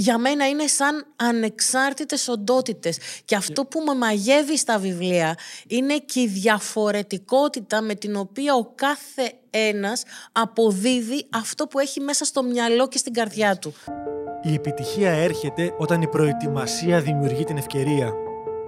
για μένα είναι σαν ανεξάρτητες οντότητες. Και αυτό που με μαγεύει στα βιβλία είναι και η διαφορετικότητα με την οποία ο κάθε ένας αποδίδει αυτό που έχει μέσα στο μυαλό και στην καρδιά του. Η επιτυχία έρχεται όταν η προετοιμασία δημιουργεί την ευκαιρία.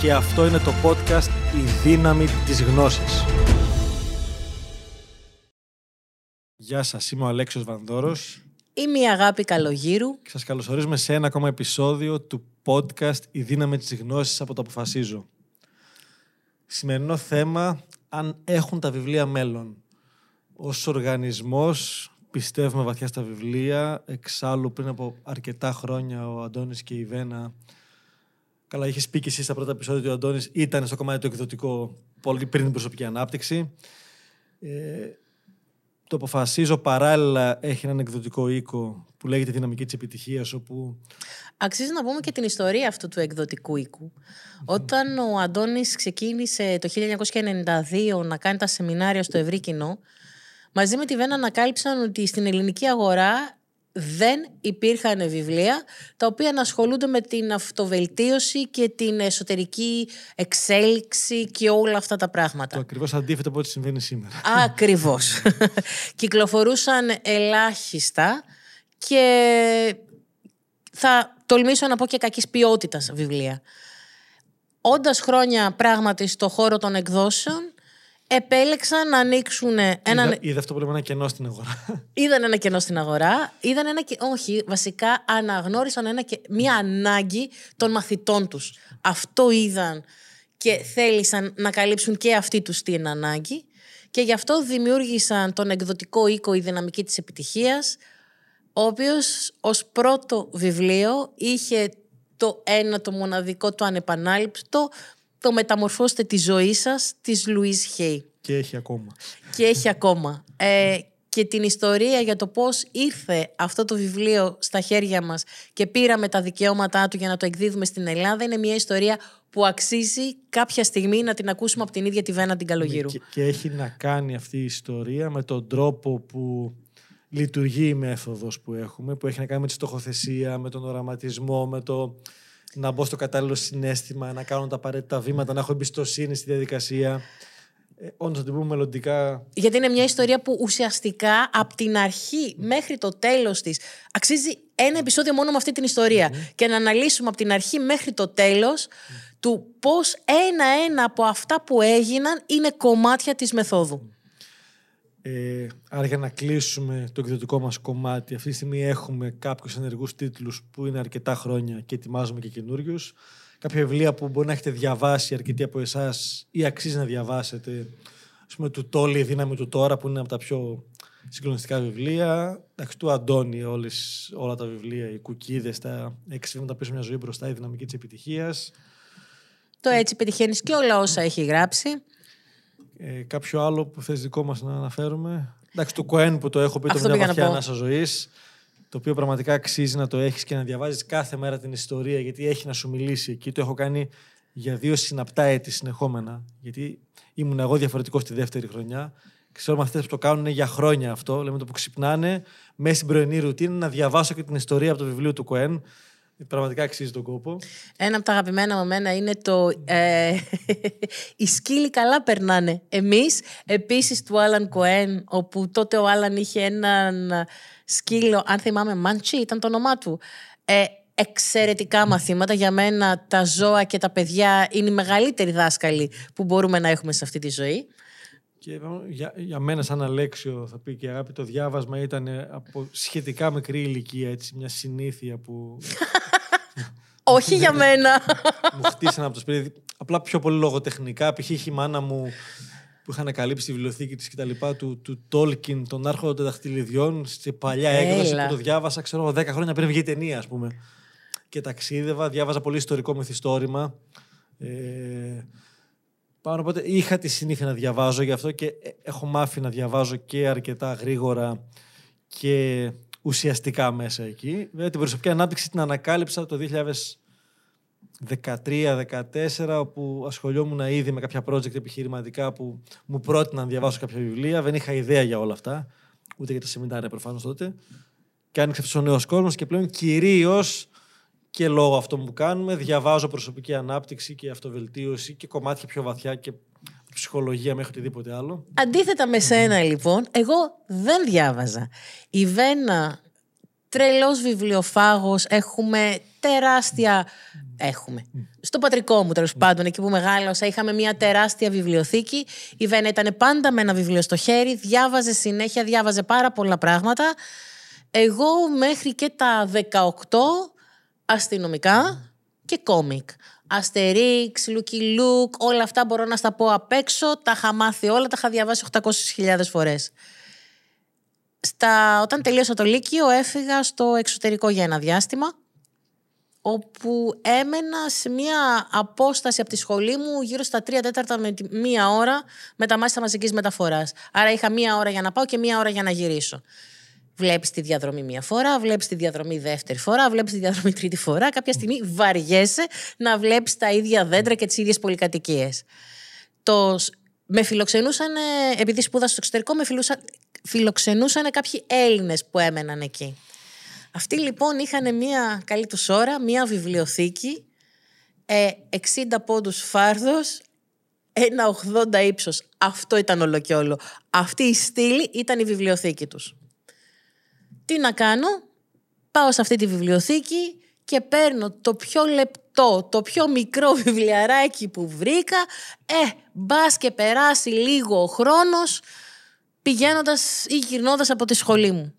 Και αυτό είναι το podcast «Η δύναμη της γνώσης». Γεια σας, είμαι ο Αλέξιος Βανδόρος Είμαι η Αγάπη Καλογύρου. και σας καλωσορίζουμε σε ένα ακόμα επεισόδιο του podcast «Η δύναμη της γνώσης» από το Αποφασίζω. Σημερινό θέμα, αν έχουν τα βιβλία μέλλον. Ως οργανισμός πιστεύουμε βαθιά στα βιβλία. Εξάλλου πριν από αρκετά χρόνια ο Αντώνης και η Βένα Καλά, είχες πει και εσύ στα πρώτα επεισόδια ότι ο Αντώνης ήταν στο κομμάτι το εκδοτικό πολύ πριν την προσωπική ανάπτυξη. Ε, το αποφασίζω παράλληλα έχει έναν εκδοτικό οίκο που λέγεται Δυναμική της Επιτυχίας όπου Αξίζει να πούμε και την ιστορία αυτού του εκδοτικού οίκου. Όταν ο Αντώνης ξεκίνησε το 1992 να κάνει τα σεμινάρια στο ευρύ κοινό, μαζί με τη Βένα ανακάλυψαν ότι στην ελληνική αγορά δεν υπήρχαν βιβλία τα οποία να ασχολούνται με την αυτοβελτίωση και την εσωτερική εξέλιξη και όλα αυτά τα πράγματα. το ακριβώς αντίθετο από ό,τι συμβαίνει σήμερα. Ακριβώς. Κυκλοφορούσαν ελάχιστα και θα τολμήσω να πω και κακής ποιότητας βιβλία. Όντας χρόνια πράγματι στο χώρο των εκδόσεων, επέλεξαν να ανοίξουν έναν... Είδα, είδα αυτό που λέμε ένα κενό στην αγορά. Είδαν ένα κενό στην αγορά, είδαν ένα και... όχι, βασικά αναγνώρισαν ένα και... μία ανάγκη των μαθητών τους. Αυτό είδαν και θέλησαν να καλύψουν και αυτοί τους την ανάγκη και γι' αυτό δημιούργησαν τον εκδοτικό οίκο «Η δυναμική της επιτυχίας», ο οποίος ως πρώτο βιβλίο είχε το ένα, το μοναδικό, το ανεπανάληπτο, το «Μεταμορφώστε τη ζωή σας» της Λουίς Χέι και έχει ακόμα. και έχει ακόμα. Ε, και την ιστορία για το πώς ήρθε αυτό το βιβλίο στα χέρια μας και πήραμε τα δικαιώματά του για να το εκδίδουμε στην Ελλάδα είναι μια ιστορία που αξίζει κάποια στιγμή να την ακούσουμε από την ίδια τη Βένα την Καλογύρου. Και, και έχει να κάνει αυτή η ιστορία με τον τρόπο που λειτουργεί η μέθοδος που έχουμε, που έχει να κάνει με τη στοχοθεσία, με τον οραματισμό, με το να μπω στο κατάλληλο συνέστημα, να κάνω τα απαραίτητα βήματα, να έχω εμπιστοσύνη στη διαδικασία. Ε, όντως θα την πούμε μελλοντικά. Γιατί είναι μια ιστορία που ουσιαστικά από την αρχή μέχρι το τέλος της αξίζει ένα επεισόδιο μόνο με αυτή την ιστορια και να αναλύσουμε από την αρχή μέχρι το τέλος του πώς ένα-ένα από αυτά που έγιναν είναι κομμάτια της μεθόδου. Ε, άρα για να κλείσουμε το εκδοτικό μας κομμάτι, αυτή τη στιγμή έχουμε κάποιους ενεργούς τίτλους που είναι αρκετά χρόνια και ετοιμάζουμε και καινούριους. Κάποια βιβλία που μπορεί να έχετε διαβάσει αρκετοί από εσάς ή αξίζει να διαβάσετε. Α πούμε, του Τόλι, η δύναμη του τώρα, που είναι από τα πιο συγκλονιστικά βιβλία. Εντάξει, του Αντώνη, όλες, όλα τα βιβλία, οι κουκίδες, τα έξι βήματα πίσω μια ζωή μπροστά, η δυναμική της επιτυχίας. Το έτσι πετυχαίνεις και όλα όσα έχει γράψει. Ε, κάποιο άλλο που θες δικό μας να αναφέρουμε. Εντάξει, του Κοέν που το έχω πει, το Αυτό μια πήγα να βαθιά πω. ανάσα ζωής, το οποίο πραγματικά αξίζει να το έχεις και να διαβάζεις κάθε μέρα την ιστορία, γιατί έχει να σου μιλήσει εκεί. Το έχω κάνει για δύο συναπτά έτη συνεχόμενα, γιατί ήμουν εγώ διαφορετικός στη δεύτερη χρονιά. Ξέρω μαθητές που το κάνουν για χρόνια αυτό, λέμε το που ξυπνάνε, μέσα στην πρωινή ρουτίνα, να διαβάσω και την ιστορία από το βιβλίο του Κοέν. Πραγματικά αξίζει τον κόπο. Ένα από τα αγαπημένα μου εμένα είναι το ε, «Οι σκύλοι καλά περνάνε». Εμείς, επίσης του Άλαν Κοέν, όπου τότε ο Άλαν είχε έναν σκύλο, αν θυμάμαι, Μάντσι ήταν το όνομά του. Ε, εξαιρετικά μαθήματα. Για μένα τα ζώα και τα παιδιά είναι οι μεγαλύτεροι δάσκαλοι που μπορούμε να έχουμε σε αυτή τη ζωή. Και είπαμε, για, για μένα, σαν Αλέξιο, θα πει και η αγάπη, το διάβασμα ήταν από σχετικά μικρή ηλικία, έτσι, μια συνήθεια που. Όχι για μένα. μου χτίσανε από το σπίτι. Απλά πιο πολύ λογοτεχνικά. Π.χ. η μάνα μου που είχαν καλύψει τη βιβλιοθήκη της κτλ. του, του Τόλκιν, τον Άρχοντα των Δαχτυλιδιών, σε παλιά έκδοση Έλα. που το διάβασα, ξέρω εγώ, 10 χρόνια πριν βγει η ταινία, ας πούμε. Και ταξίδευα, διάβαζα πολύ ιστορικό μυθιστόρημα. Ε, πάνω οπότε είχα τη συνήθεια να διαβάζω γι' αυτό και ε, έχω μάθει να διαβάζω και αρκετά γρήγορα και ουσιαστικά μέσα εκεί. Βέβαια, την προσωπική ανάπτυξη την ανακάλυψα το 2013-2014 όπου ασχολιόμουν ήδη με κάποια project επιχειρηματικά που μου πρότειναν να διαβάσω κάποια βιβλία. Δεν είχα ιδέα για όλα αυτά, ούτε για τα σεμινάρια προφανώς τότε. Και άνοιξε αυτός ο νέος κόσμος και πλέον κυρίως και λόγω αυτών που κάνουμε διαβάζω προσωπική ανάπτυξη και αυτοβελτίωση και κομμάτια πιο βαθιά και ψυχολογία μέχρι οτιδήποτε άλλο. Αντίθετα με σένα λοιπόν, εγώ δεν διάβαζα. Η Βένα, τρελός βιβλιοφάγος, έχουμε τεράστια... Έχουμε. Στο πατρικό μου, τέλος πάντων, εκεί που μεγάλωσα, είχαμε μια τεράστια βιβλιοθήκη. Η Βένα ήταν πάντα με ένα βιβλίο στο χέρι, διάβαζε συνέχεια, διάβαζε πάρα πολλά πράγματα. Εγώ μέχρι και τα 18 αστυνομικά και κόμικ. Αστερίξ, Λουκι Λουκ, όλα αυτά μπορώ να στα πω απ' έξω. Τα είχα μάθει όλα, τα είχα διαβάσει 800.000 φορές. Στα, όταν τελείωσα το Λύκειο έφυγα στο εξωτερικό για ένα διάστημα όπου έμενα σε μια απόσταση από τη σχολή μου γύρω στα 3 τέταρτα με τη- μία ώρα με τα μάτια μαζικής μεταφοράς. Άρα είχα μία ώρα για να πάω και μία ώρα για να γυρίσω. Βλέπεις τη διαδρομή μία φορά, βλέπεις τη διαδρομή δεύτερη φορά, βλέπεις τη διαδρομή τρίτη φορά. Κάποια στιγμή βαριέσαι να βλέπεις τα ίδια δέντρα και τις ίδιες πολυκατοικίες. Το, σ- με φιλοξενούσαν, επειδή σπούδασα στο εξωτερικό, με φιλούσα- φιλοξενούσαν κάποιοι Έλληνες που έμεναν εκεί. Αυτοί λοιπόν είχαν μια καλή τους ώρα, μια βιβλιοθήκη, ε, 60 πόντους φάρδος, ένα 80 ύψος. Αυτό ήταν όλο και όλο. Αυτή η στήλη ήταν η βιβλιοθήκη τους. Τι να κάνω, πάω σε αυτή τη βιβλιοθήκη και παίρνω το πιο λεπτό, το πιο μικρό βιβλιαράκι που βρήκα, ε, μπας και περάσει λίγο ο χρόνος πηγαίνοντας ή γυρνώντας από τη σχολή μου.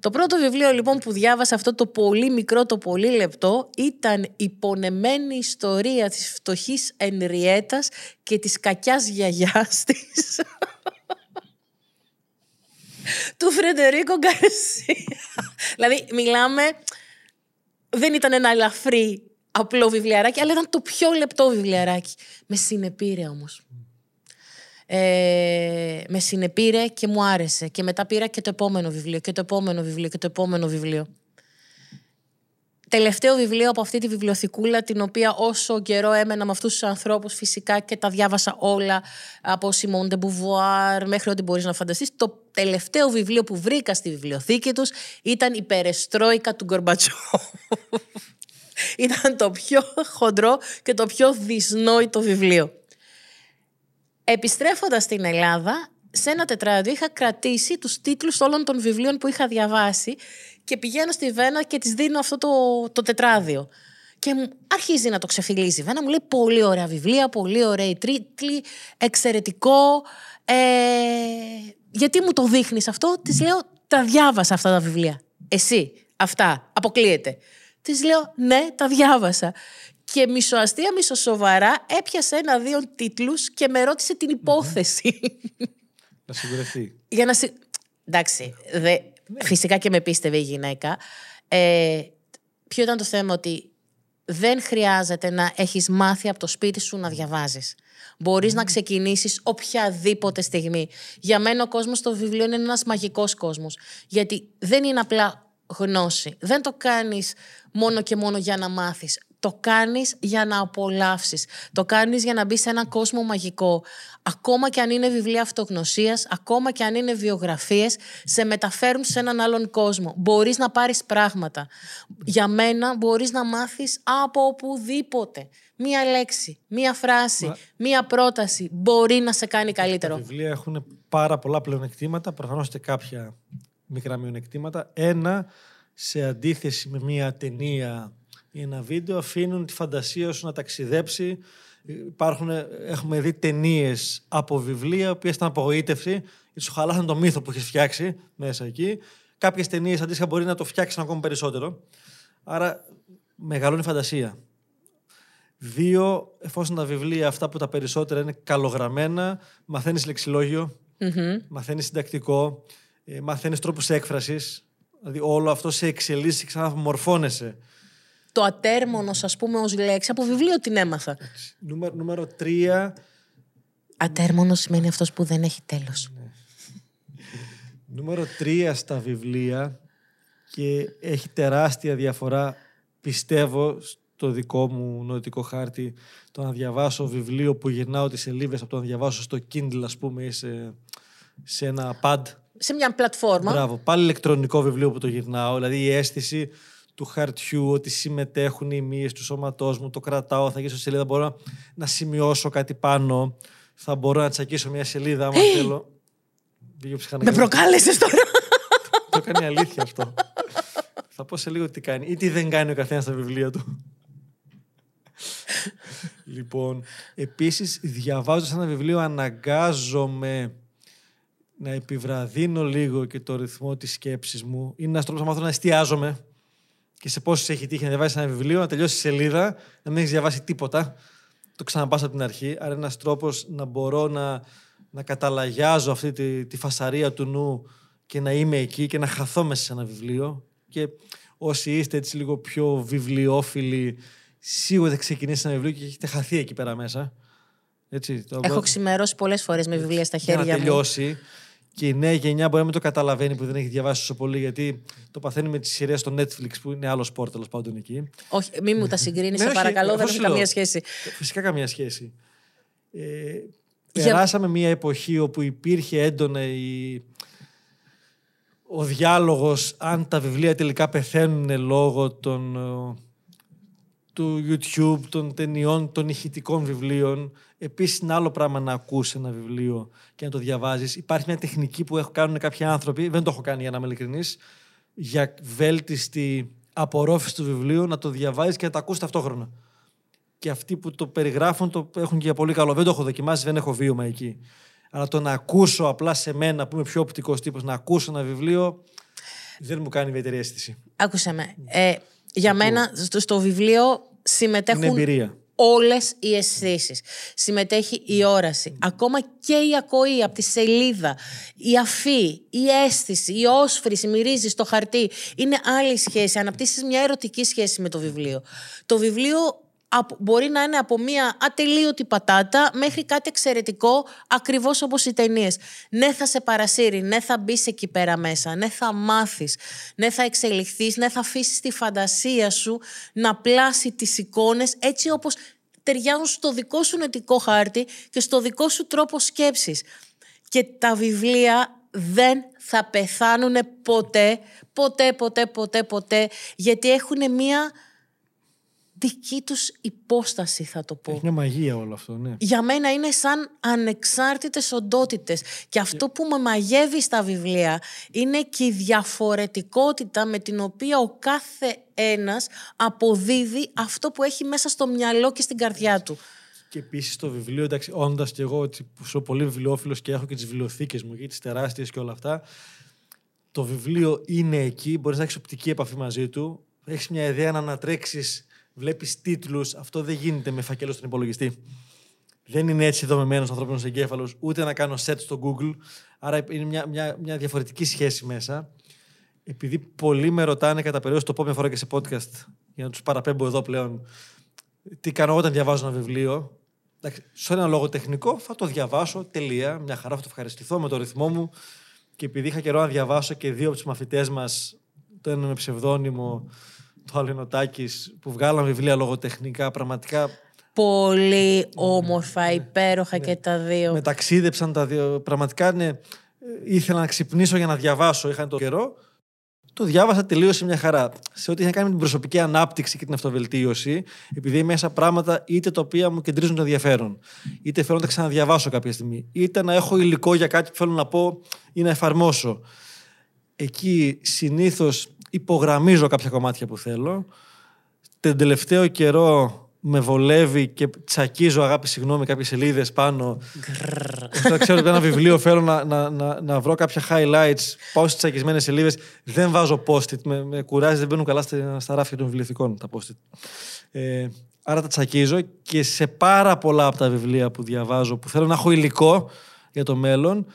Το πρώτο βιβλίο λοιπόν που διάβασα αυτό το πολύ μικρό, το πολύ λεπτό ήταν η πονεμένη ιστορία της φτωχής Ενριέτας και της κακιάς γιαγιάς της. του Φρεντερίκο Γκαρσία. δηλαδή μιλάμε, δεν ήταν ένα ελαφρύ απλό βιβλιαράκι, αλλά ήταν το πιο λεπτό βιβλιαράκι. Με συνεπήρε όμως. Ε, με συνεπήρε και μου άρεσε. Και μετά πήρα και το επόμενο βιβλίο και το επόμενο βιβλίο και το επόμενο βιβλίο. Τελευταίο βιβλίο από αυτή τη βιβλιοθηκούλα την οποία όσο καιρό έμενα με αυτούς τους ανθρώπους φυσικά και τα διάβασα όλα από Simone de Beauvoir μέχρι ό,τι μπορείς να φανταστείς. Το τελευταίο βιβλίο που βρήκα στη βιβλιοθήκη τους ήταν η Περεστρόικα του Γκορμπατσό. ήταν το πιο χοντρό και το πιο δυσνόητο βιβλίο. Επιστρέφοντας στην Ελλάδα, σε ένα τετράδιο είχα κρατήσει τους τίτλους όλων των βιβλίων που είχα διαβάσει και πηγαίνω στη Βένα και της δίνω αυτό το, το τετράδιο. Και μου αρχίζει να το ξεφυλίζει η Βένα, μου λέει πολύ ωραία βιβλία, πολύ ωραίοι τίτλοι, εξαιρετικό. Ε, γιατί μου το δείχνεις αυτό, της λέω τα διάβασα αυτά τα βιβλία. Εσύ, αυτά, αποκλείεται. Της λέω ναι, τα διάβασα. Και μισοαστία, μισοσοβαρά έπιασε ένα-δύο τίτλους και με ρώτησε την υπόθεση. Να σιγουρευτεί. Για να συ... Εντάξει, δε... φυσικά και με πίστευε η γυναίκα. Ε, ποιο ήταν το θέμα ότι δεν χρειάζεται να έχεις μάθει από το σπίτι σου να διαβάζεις. Μπορείς να ξεκινήσεις οποιαδήποτε στιγμή. Για μένα ο κόσμος στο βιβλίο είναι ένας μαγικός κόσμος. Γιατί δεν είναι απλά γνώση. Δεν το κάνεις μόνο και μόνο για να μάθεις. Το κάνεις για να απολαύσεις. Το κάνεις για να μπεις σε ένα κόσμο μαγικό. Ακόμα και αν είναι βιβλία αυτογνωσίας, ακόμα και αν είναι βιογραφίες, σε μεταφέρουν σε έναν άλλον κόσμο. Μπορείς να πάρεις πράγματα. Για μένα μπορείς να μάθεις από οπουδήποτε. Μία λέξη, μία φράση, μία πρόταση μπορεί να σε κάνει Τα καλύτερο. βιβλία έχουν πάρα πολλά πλεονεκτήματα, προφανώς και κάποια μικρά μειονεκτήματα. Ένα, σε αντίθεση με μια ταινία ή ένα βίντεο, αφήνουν τη φαντασία σου να ταξιδέψει. Υπάρχουν, έχουμε δει ταινίες από βιβλία, οι οποίε ήταν απογοήτευση, γιατί σου χαλάσαν το μύθο που έχει φτιάξει μέσα εκεί. Κάποιες ταινίες αντίστοιχα μπορεί να το φτιάξουν ακόμα περισσότερο. Άρα μεγαλώνει η φαντασία. Δύο, εφόσον τα βιβλία αυτά που τα περισσότερα είναι καλογραμμένα, μαθαίνεις λεξιλόγιο, μαθαίνεις συντακτικό, ε, μαθαίνεις τρόπους έκφρασης, δηλαδή όλο αυτό σε εξελίσσει και ξαναμορφώνεσαι. Το ατέρμονος, ας πούμε, ως λέξη, από βιβλίο την έμαθα. Νούμερο, νούμερο τρία, Ατέρμονος σημαίνει αυτός που δεν έχει τέλος. Νούμερο 3 στα βιβλία και έχει τεράστια διαφορά, πιστεύω, στο δικό μου νοητικό χάρτη, το να διαβάσω βιβλίο που γυρνάω τις σελίδες από το να διαβάσω στο Kindle, ας πούμε, ή σε, σε ένα pad. Σε μια πλατφόρμα. Μπράβο, πάλι ηλεκτρονικό βιβλίο που το γυρνάω, δηλαδή η αίσθηση του χαρτιού, ότι συμμετέχουν οι μύες του σώματός μου, το κρατάω, θα γυρίσω σελίδα, μπορώ να, να σημειώσω κάτι πάνω, θα μπορώ να τσακίσω μια σελίδα άμα θέλω. Βγήκε Με ψυχανακριτικό. προκάλεσες τώρα. Το κάνει αλήθεια αυτό. Θα πω σε λίγο τι κάνει ή τι δεν κάνει ο καθένας στα βιβλία του. λοιπόν, επίσης διαβάζοντας ένα βιβλίο αναγκάζομαι να επιβραδύνω λίγο και το ρυθμό της σκέψης μου. Είναι ένας τρόπος να μάθω να εστιάζομαι και σε πόσους έχει τύχει να διαβάσεις ένα βιβλίο, να τελειώσει η σελίδα, να μην έχεις διαβάσει τίποτα. Το ξαναπάς από την αρχή. Άρα ένας τρόπος να μπορώ να, να καταλαγιάζω αυτή τη, τη φασαρία του νου και να είμαι εκεί και να χαθώ μέσα σε ένα βιβλίο. Και όσοι είστε έτσι λίγο πιο βιβλιοφίλοι, σίγουρα θα ξεκινήσει ένα βιβλίο και έχετε χαθεί εκεί πέρα μέσα. Έτσι, το Έχω ξημερώσει πολλές φορές με βιβλία στα για να χέρια μου. τελειώσει. Και η νέα γενιά μπορεί να μην το καταλαβαίνει που δεν έχει διαβάσει τόσο πολύ, γιατί το παθαίνει με τι σειρέ στο Netflix που είναι άλλο σπορ τέλος πάντων εκεί. Όχι, μη μου τα συγκρίνεις, Ναι, σε όχι, παρακαλώ, δεν αυτό έχει σου λέω. καμία σχέση. Φυσικά καμία σχέση. Ε, Για- περάσαμε μια εποχή όπου υπήρχε έντονα η... ο διάλογος αν τα βιβλία τελικά πεθαίνουν λόγω των, ε, του YouTube, των ταινιών, των ηχητικών βιβλίων. Επίσης είναι άλλο πράγμα να ακούς ένα βιβλίο και να το διαβάζεις. Υπάρχει μια τεχνική που έχουν- κάνουν κάποιοι άνθρωποι, δεν το έχω κάνει για να είμαι ειλικρινής, για βέλτιστη απορρόφηση του βιβλίου, να το διαβάζεις και να το ακούς ταυτόχρονα και αυτοί που το περιγράφουν το έχουν και για πολύ καλό. Δεν το έχω δοκιμάσει, δεν έχω βίωμα εκεί. Αλλά το να ακούσω απλά σε μένα που είμαι πιο οπτικός τύπος, να ακούσω ένα βιβλίο, δεν μου κάνει ιδιαίτερη αίσθηση. Άκουσε με. Ε, για μένα στο, στο βιβλίο Είναι συμμετέχουν εμπειρία. όλες οι αισθήσεις. Συμμετέχει η όραση. Ακόμα και η ακοή από τη σελίδα. Η αφή, η αίσθηση, η όσφρηση, μυρίζεις στο χαρτί. Είναι άλλη σχέση. Αναπτύσσεις μια ερωτική σχέση με το βιβλίο. Το βιβλίο απο- μπορεί να είναι από μια ατελείωτη πατάτα μέχρι κάτι εξαιρετικό, ακριβώς όπως οι ταινίες. Ναι θα σε παρασύρει, ναι θα μπεις εκεί πέρα μέσα, ναι θα μάθεις, ναι θα εξελιχθείς, ναι θα αφήσεις τη φαντασία σου να πλάσει τις εικόνες έτσι όπως ταιριάζουν στο δικό σου νοητικό χάρτη και στο δικό σου τρόπο σκέψης. Και τα βιβλία δεν θα πεθάνουν ποτέ, ποτέ, ποτέ, ποτέ, ποτέ, γιατί έχουν μία δική τους υπόσταση θα το πω. Έχει μια μαγεία όλο αυτό, ναι. Για μένα είναι σαν ανεξάρτητες οντότητες. Και αυτό που με μαγεύει στα βιβλία είναι και η διαφορετικότητα με την οποία ο κάθε ένας αποδίδει αυτό που έχει μέσα στο μυαλό και στην καρδιά του. Και επίσης το βιβλίο, εντάξει, όντας και εγώ ότι που είμαι πολύ βιβλιόφιλος και έχω και τις βιβλιοθήκες μου και τις τεράστιες και όλα αυτά. Το βιβλίο είναι εκεί, μπορείς να έχεις οπτική επαφή μαζί του. Έχεις μια ιδέα να ανατρέξεις, βλέπεις τίτλους. Αυτό δεν γίνεται με φακέλο στον υπολογιστή. Δεν είναι έτσι δομημένος ανθρώπινος εγκέφαλος, ούτε να κάνω set στο Google. Άρα είναι μια, μια, μια διαφορετική σχέση μέσα. Επειδή πολλοί με ρωτάνε κατά περίοδο, το πω μια φορά και σε podcast, για να τους παραπέμπω εδώ πλέον, τι κάνω όταν διαβάζω ένα βιβλίο. Εντάξει, σε ένα λόγο τεχνικό θα το διαβάσω, τελεία, μια χαρά, θα το ευχαριστηθώ με το ρυθμό μου. Και επειδή είχα καιρό να διαβάσω και δύο από τους μαθητές μας, το ένα με ψευδόνυμο, το άλλο είναι ο Τάκης, που βγάλαν βιβλία λογοτεχνικά, πραγματικά Πολύ όμορφα, υπέροχα και τα δύο. με ταξίδεψαν τα δύο. Πραγματικά ναι, ε, ήθελα να ξυπνήσω για να διαβάσω, είχαν το καιρό. Το διάβασα, τελείωσε μια χαρά. Σε ό,τι είχε να κάνει με την προσωπική ανάπτυξη και την αυτοβελτίωση, επειδή είναι μέσα πράγματα είτε τα οποία μου κεντρίζουν το ενδιαφέρον, είτε θέλω να τα ξαναδιαβάσω κάποια στιγμή, είτε να έχω υλικό για κάτι που θέλω να πω ή να εφαρμόσω. Εκεί συνήθως υπογραμμίζω κάποια κομμάτια που θέλω. Τον τελευταίο καιρό με βολεύει και τσακίζω αγάπη συγγνώμη κάποιες σελίδες πάνω. Όταν ξέρω ότι ένα βιβλίο θέλω να, να, να, να βρω κάποια highlights, πάω στις τσακισμένες σελίδες, δεν βάζω post-it, με, με κουράζει, δεν μπαίνουν καλά στα, στα ράφια των βιβλιοθηκών τα post-it. Ε, άρα τα τσακίζω και σε πάρα πολλά από τα βιβλία που διαβάζω, που θέλω να έχω υλικό για το μέλλον,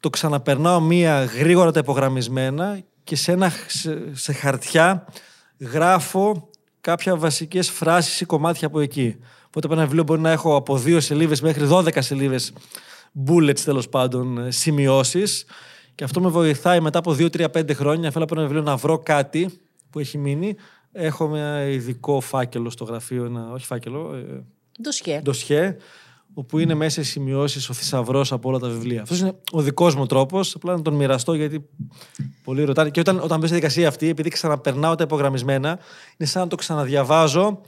το ξαναπερνάω μία γρήγορα τα υπογραμμισμένα και σε, ένα, σε, σε χαρτιά γράφω κάποια βασικές φράσεις ή κομμάτια από εκεί. Οπότε από ένα βιβλίο μπορεί να έχω από δύο σελίδες μέχρι 12 σελίδες bullets τέλος πάντων, ε, σημειώσεις. Και αυτό με βοηθάει μετά από 2-3-5 χρόνια. Θέλω από ένα βιβλίο να βρω κάτι που έχει μείνει. Έχω ένα ειδικό φάκελο στο γραφείο, ένα, όχι φάκελο. Ε, Ντοσιέ. ντοσιέ, όπου είναι μέσα οι σημειώσεις, ο θησαυρός από όλα τα βιβλία. Αυτός είναι ο δικός μου τρόπος. Απλά να τον μοιραστώ γιατί πολλοί ρωτάνε. Και όταν, όταν μπει στη διαδικασία αυτή, επειδή ξαναπερνάω τα υπογραμμισμένα, είναι σαν να το ξαναδιαβάζω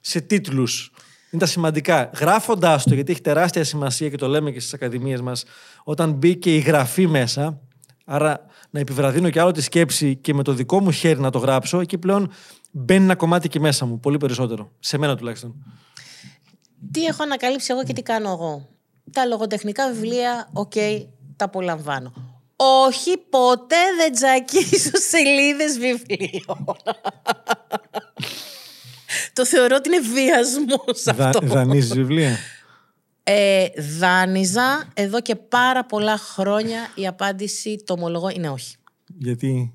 σε τίτλους. Είναι τα σημαντικά. Γράφοντάς το, γιατί έχει τεράστια σημασία και το λέμε και στις ακαδημίες μας, όταν μπήκε η γραφή μέσα, άρα να επιβραδύνω και άλλο τη σκέψη και με το δικό μου χέρι να το γράψω, εκεί πλέον μπαίνει ένα κομμάτι και μέσα μου, πολύ περισσότερο. Σε μένα τουλάχιστον. Τι έχω ανακαλύψει εγώ και τι κάνω εγώ. Τα λογοτεχνικά βιβλία, οκ, τα απολαμβάνω. Όχι, ποτέ δεν τσακίζω σελίδες βιβλίων. Το θεωρώ ότι είναι βιασμός Δα, αυτό. δανείζεις βιβλία; Ε, δάνειζα εδώ και πάρα πολλά χρόνια η απάντηση, το ομολογώ, είναι όχι. Γιατί;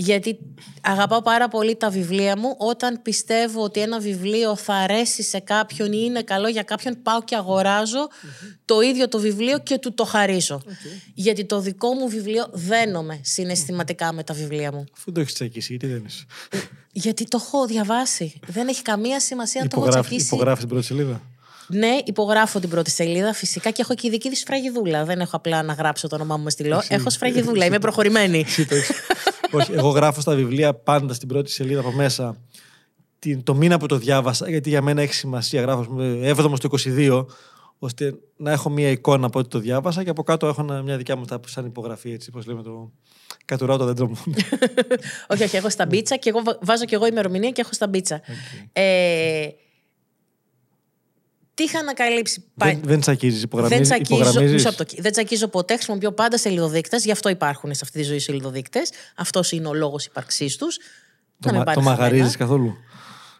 Γιατί αγαπάω πάρα πολύ τα βιβλία μου. Όταν πιστεύω ότι ένα βιβλίο θα αρέσει σε κάποιον ή είναι καλό για κάποιον, πάω και αγοραζω το ίδιο το βιβλίο και του το χαρίζω. Γιατί το δικό μου βιβλίο δένομαι συναισθηματικά με τα βιβλία μου. αφού το έχεις τσακίσει, γιατί δεν είσαι; Γιατί το έχω διαβάσει. Δεν έχει καμία σημασία αν το έχω Υπογράφει τσακίσει. υπογράφεις την πρώτη σελίδα; Ναι, υπογράφω την πρώτη σελίδα φυσικά και έχω και ειδική της σφραγιδούλα. Δεν έχω απλά να γράψω το όνομά μου με στυλό. Έχω σφραγιδούλα, είμαι προχωρημένη. Εσύ το έχεις. Όχι, εγώ γράφω στα βιβλία πάντα στην πρώτη σελίδα από μέσα την, το μήνα που το διάβασα, γιατί για μένα έχει σημασία. Γράφω, ας πούμε, 7ο στο 22, ώστε να έχω μία εικόνα από ό,τι το διάβασα και από κάτω έχω ένα- μια δικιά μου τα- σαν υπογραφή, έτσι, πώς λέμε το... Κατουράω το δέντρο μου. όχι, όχι, έχω στα μπίτσα και εγώ βα- βάζω και εγώ ημερομηνία και έχω στα μπίτσα. Ε, τι είχα ανακαλύψει πάλι. δεν, δεν τσακίζεις, Δεν υπογραμμίζεις. τσακίζω, υπογραμμίζεις; μισό λεπτό. δεν τσακίζω ποτέ, χρησιμοποιώ πάντα σελιδοδείκτε, γι' αυτό υπάρχουν σε αυτή τη ζωή σελιδοδείκτε. Αυτός είναι ο λόγος ύπαρξής τους. Το, μα, το μαγαρίζεις καθόλου;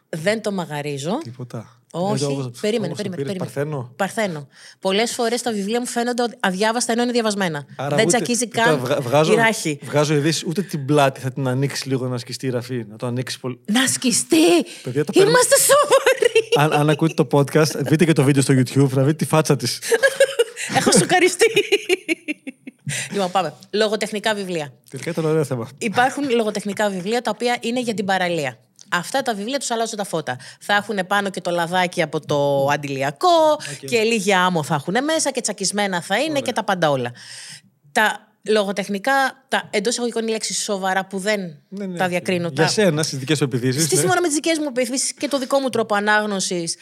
Δεν το μαγαρίζω. Τίποτα. Όχι, Ε, όπως- περίμενε, όπως το περίμενε. πήρες, περίμενε. Παρθένο. Παρθένο. Πολλές φορές τα βιβλία μου φαίνονται ότι αδιάβαστα ενώ είναι διαβασμένα. Άρα δεν ούτε- τσακίζει ούτε καν βγα- βγάζω, η ράχη. Βγάζω ειδήσεις, ούτε την πλάτη θα την ανοίξει λίγο να σκιστεί η ραφή. Να το ανοίξει πολύ. Να σκιστεί! Παιδιά, το παίρνω- Είμαστε σοβαροί! Αν, αν ακούτε το podcast, δείτε και το βίντεο στο YouTube, να δείτε τη φάτσα της. Έχω σοκαριστεί. λοιπόν, πάμε. Λογοτεχνικά βιβλία. Τελικά ήταν ωραίο θέμα. Υπάρχουν λογοτεχνικά βιβλία τα οποία είναι για την παραλία. Αυτά τα βιβλία τους αλλάζουν τα φώτα. Θα έχουν πάνω και το λαδάκι από το αντιλιακό και λίγη άμμο θα έχουν μέσα και τσακισμένα θα είναι και τα πάντα όλα. Τα λογοτεχνικά, τα εντός εισαγωγικών είναι λέξεις σοβαρά που δεν Ναι, ναι. τα διακρίνω. Για τα... σένα, στις δικές σου επιδείξει. Στη σύμφωνα με τις δικές μου πεπιθήσει και το δικό μου τρόπο ανάγνωσης,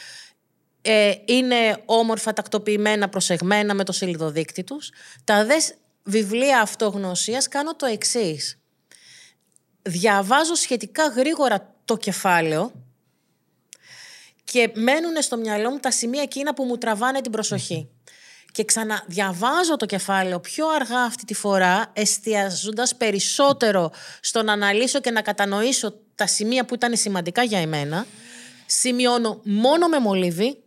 ε, είναι όμορφα, τακτοποιημένα, προσεγμένα με το σελιδοδείκτη τους. Τα δε βιβλία αυτογνωσίας κάνω το εξής. Διαβάζω σχετικά γρήγορα το κεφάλαιο και μένουν στο μυαλό μου τα σημεία εκείνα που μου τραβάνε την προσοχή. Και ξαναδιαβάζω το κεφάλαιο πιο αργά αυτή τη φορά, εστιαζοντας περισσότερο στο να αναλύσω και να κατανοήσω τα σημεία που ήταν σημαντικά για εμένα. Σημειώνω μόνο με μολύβι,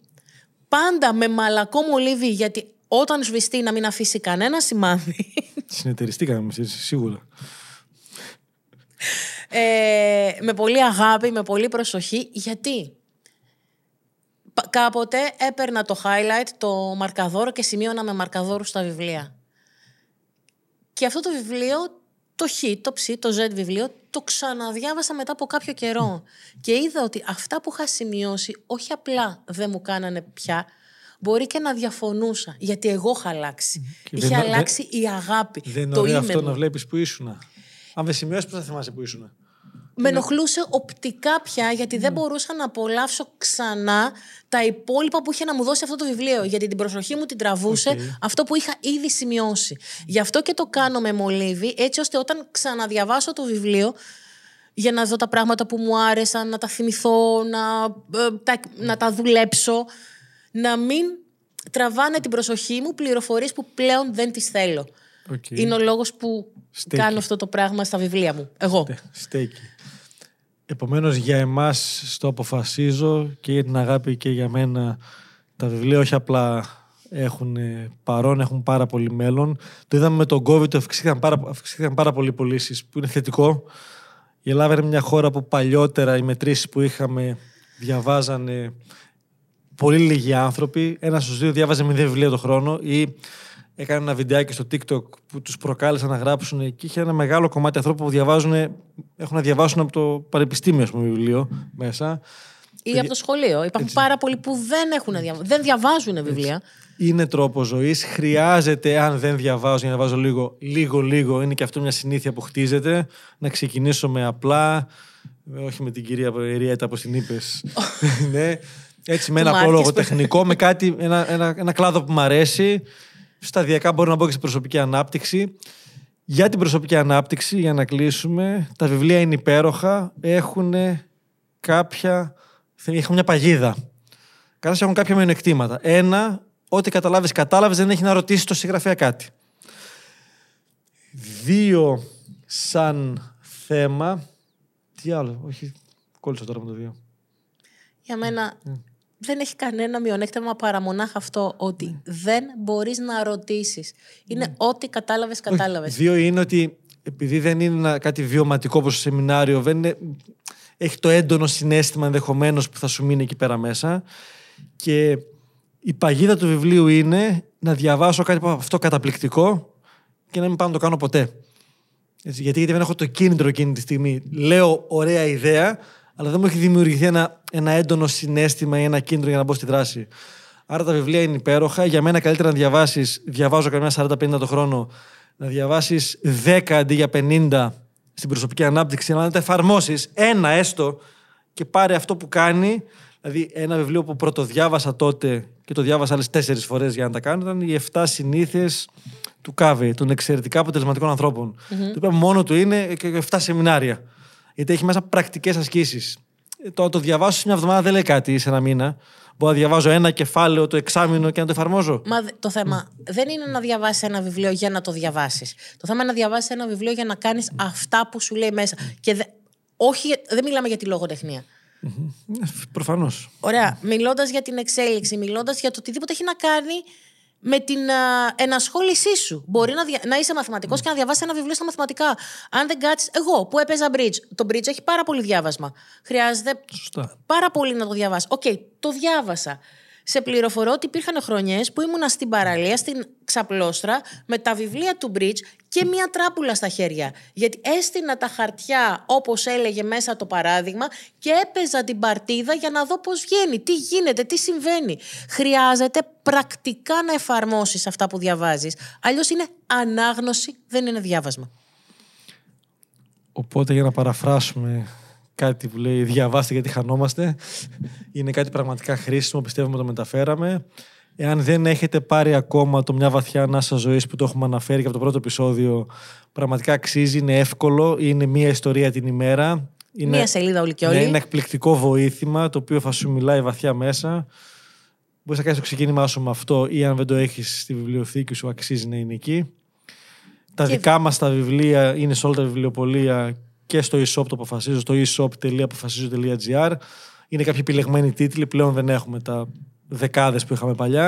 πάντα με μαλακό μολύβι, γιατί όταν σβηστεί να μην αφήσει κανένα σημάδι. Συνεταιριστήκαμε εμείς, σίγουρα. Ε, με πολύ αγάπη, με πολύ προσοχή. Γιατί; Πα- κάποτε έπαιρνα το highlight, το μαρκαδόρο και σημείωνα με μαρκαδόρου στα βιβλία. Και αυτό το βιβλίο, το Χ, το Ψ, το Z βιβλίο, το ξαναδιάβασα μετά από κάποιο καιρό. Και είδα ότι αυτά που είχα σημειώσει, όχι απλά δεν μου κάνανε πια, μπορεί και να διαφωνούσα. Γιατί εγώ είχα αλλάξει. Και Είχε δεν- αλλάξει η αγάπη. Δεν είναι το ωραίο είμαι αυτό μου. να βλέπεις που ήσουν. Αν δεν σημειώσεις, πώς θα θυμάσαι που ήσουν. Με ενοχλούσε οπτικά πια γιατί δεν μπορούσα να απολαύσω ξανά τα υπόλοιπα που είχε να μου δώσει αυτό το βιβλίο. Γιατί την προσοχή μου την τραβούσε Οκ. αυτό που είχα ήδη σημειώσει. Γι' αυτό και το κάνω με μολύβι, έτσι ώστε όταν ξαναδιαβάσω το βιβλίο για να δω τα πράγματα που μου άρεσαν, να τα θυμηθώ, να, ε, τα, να τα δουλέψω. Να μην τραβάνε την προσοχή μου πληροφορίες που πλέον δεν τις θέλω. Okay. Είναι ο λόγος που Στέκει. κάνω αυτό το πράγμα στα βιβλία μου. Εγώ. Στέκει. Επομένως για εμάς στο αποφασίζω και για την αγάπη και για μένα τα βιβλία όχι απλά έχουν ε, παρόν, έχουν πάρα πολύ μέλλον. Το είδαμε με τον COVID, αυξήθηκαν πάρα, αυξήθηκαν πάρα πολύ πωλήσεις που είναι θετικό. Η Ελλάδα είναι μια χώρα που παλιότερα οι μετρήσεις που είχαμε διαβάζανε πολύ λίγοι άνθρωποι. Ένας στους δύο διάβαζε μηδέν βιβλία το χρόνο ή έκανε ένα βιντεάκι στο TikTok που τους προκάλεσαν να γράψουν και είχε ένα μεγάλο κομμάτι ανθρώπων που διαβάζουν, έχουν να διαβάσουν από το πανεπιστήμιο, ας πούμε, βιβλίο μέσα. Ή από το σχολείο. Υπάρχουν Έτσι. πάρα πολλοί που δεν, έχουν διαβα... δεν διαβάζουν βιβλία. Είναι τρόπο ζωής. Χρειάζεται, αν δεν διαβάζω, για να διαβάζω λίγο, λίγο, λίγο, είναι και αυτό μια συνήθεια που χτίζεται. Να ξεκινήσω με απλά, όχι με την κυρία Ριέτα, όπως την είπες. ναι. Έτσι, με Του ένα Μάρκες πρόλογο που- τεχνικό, με κάτι, ένα, ένα, ένα κλάδο που μου αρέσει. Σταδιακά μπορώ να μπω και στην προσωπική ανάπτυξη. Για την προσωπική ανάπτυξη, για να κλείσουμε, τα βιβλία είναι υπέροχα. Έχουν κάποια. Έχουν μια παγίδα. Καταρχά έχουν κάποια μειονεκτήματα. Ένα, ό,τι καταλάβεις, κατάλαβες, δεν έχει να ρωτήσει το συγγραφέα κάτι. Δύο, σαν θέμα. Τι άλλο, όχι. Κόλλησα τώρα με το δύο. Για μένα Ναι. Δεν έχει κανένα μειονέκτημα παρά μονάχα αυτό ότι Ναι. δεν μπορείς να ρωτήσεις. Είναι ό,τι κατάλαβες, κατάλαβες. Δύο είναι ότι επειδή δεν είναι ένα- κάτι βιωματικό όπως το σεμινάριο, δεν είναι, έχει το έντονο συνέστημα ενδεχομένως που θα σου μείνει εκεί πέρα μέσα. Και η παγίδα του βιβλίου είναι να διαβάσω κάτι από αυτό καταπληκτικό και να μην πάω να το κάνω ποτέ. Έτσι, γιατί, γιατί δεν έχω το κίνητρο εκείνη τη στιγμή. Λέω ωραία ιδέα, αλλά δεν μου έχει δημιουργηθεί ένα, ένα έντονο συνέστημα ή ένα κίνητρο για να μπω στη δράση. Άρα τα βιβλία είναι υπέροχα. Για μένα καλύτερα να διαβάσεις, διαβάζω καμιά 40-50 το χρόνο, να διαβάσεις 10 αντί για 50 στην προσωπική ανάπτυξη, αλλά να τα εφαρμόσεις ένα έστω και πάρε αυτό που κάνει. Δηλαδή, ένα βιβλίο που πρωτοδιάβασα τότε και το διάβασα άλλες τέσσερις φορές για να τα κάνω ήταν οι 7 συνήθειες του Κάβε, των εξαιρετικά αποτελεσματικών ανθρώπων. Το οποίο μόνο του είναι και 7 σεμινάρια. Γιατί έχει μέσα πρακτικές ασκήσεις. Το να το διαβάσω σε μια εβδομάδα δεν λέει κάτι ή σε ένα μήνα. Μπορώ να διαβάζω ένα κεφάλαιο το εξάμεινο και να το εφαρμόζω. Μα δε- το θέμα δεν είναι να διαβάσεις ένα βιβλίο για να το διαβάσεις. Το θέμα είναι να διαβάσεις ένα βιβλίο για να κάνεις αυτά που σου λέει μέσα. Και δε- όχι, δεν μιλάμε για τη λογοτεχνία. Προφανώς. Ωραία. Μιλώντας για την εξέλιξη, μιλώντας για το οτιδήποτε έχει να κάνει με την α, ενασχόλησή σου. Μπορεί να, δια- να είσαι μαθηματικός και να διαβάσεις ένα βιβλίο στα μαθηματικά. Αν δεν κάτσεις. Εγώ που έπαιζα bridge. Το bridge έχει πάρα πολύ διάβασμα. Χρειάζεται Σωστά. πάρα πολύ να το διαβάσει. Οκ, το διάβασα. Σε πληροφορώ ότι υπήρχαν χρονιές που ήμουνα στην παραλία, στην ξαπλώστρα, με τα βιβλία του bridge και μία τράπουλα στα χέρια. Γιατί έστεινα τα χαρτιά, όπως έλεγε μέσα το παράδειγμα, και έπαιζα την παρτίδα για να δω πώς βγαίνει, τι γίνεται, τι συμβαίνει. Χρειάζεται πρακτικά να εφαρμόσεις αυτά που διαβάζεις. Αλλιώς είναι ανάγνωση, δεν είναι διάβασμα. Οπότε για να παραφράσουμε κάτι που λέει διαβάστε γιατί χανόμαστε είναι κάτι πραγματικά χρήσιμο, πιστεύουμε το μεταφέραμε. Εάν δεν έχετε πάρει ακόμα το μια βαθιά ανάσα ζωής που το έχουμε αναφέρει και από το πρώτο επεισόδιο πραγματικά αξίζει, είναι εύκολο, είναι μία ιστορία την ημέρα. Είναι, Μία σελίδα όλη και όλη. Ναι, είναι εκπληκτικό βοήθημα το οποίο θα σου μιλάει βαθιά μέσα. Μπορείς να κάνεις το ξεκίνημά σου με αυτό ή αν δεν το έχεις στη βιβλιοθήκη σου, αξίζει να είναι εκεί. Τα Και- δικά μας τα βιβλία είναι σε όλα τα βιβλιοπολία και στο e-shop το αποφασίζω, στο e-shop.αποφασίζω.gr. Είναι κάποιοι επιλεγμένοι τίτλοι, πλέον δεν έχουμε τα δεκάδες που είχαμε παλιά.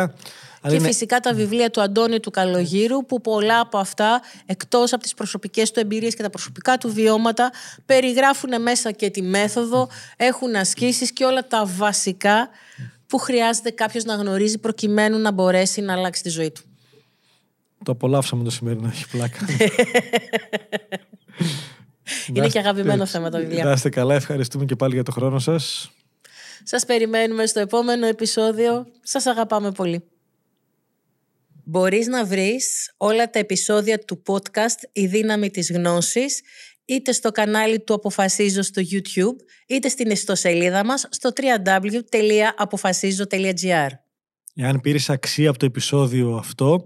Αλλά Και είναι- φυσικά τα βιβλία του Αντώνη του Καλογύρου που πολλά από αυτά εκτός από τις προσωπικές του εμπειρίες και τα προσωπικά του βιώματα περιγράφουν μέσα και τη μέθοδο, έχουν ασκήσεις και όλα τα βασικά που χρειάζεται κάποιος να γνωρίζει προκειμένου να μπορέσει να αλλάξει τη ζωή του. Το απολαύσαμε το σημερινό, έχει πλάκα. Είναι και αγαπημένο θέμα τα βιβλία. Να είστε καλά, ευχαριστούμε και πάλι για το χρόνο σας. Σας περιμένουμε στο επόμενο επεισόδιο. Σας αγαπάμε πολύ. Μπορείς να βρεις όλα τα επεισόδια του podcast «Η δύναμη της γνώσης» είτε στο κανάλι του Αποφασίζω στο YouTube, είτε στην ιστοσελίδα μας στο www.apofasizo.gr. Εάν πήρες αξία από το επεισόδιο αυτό,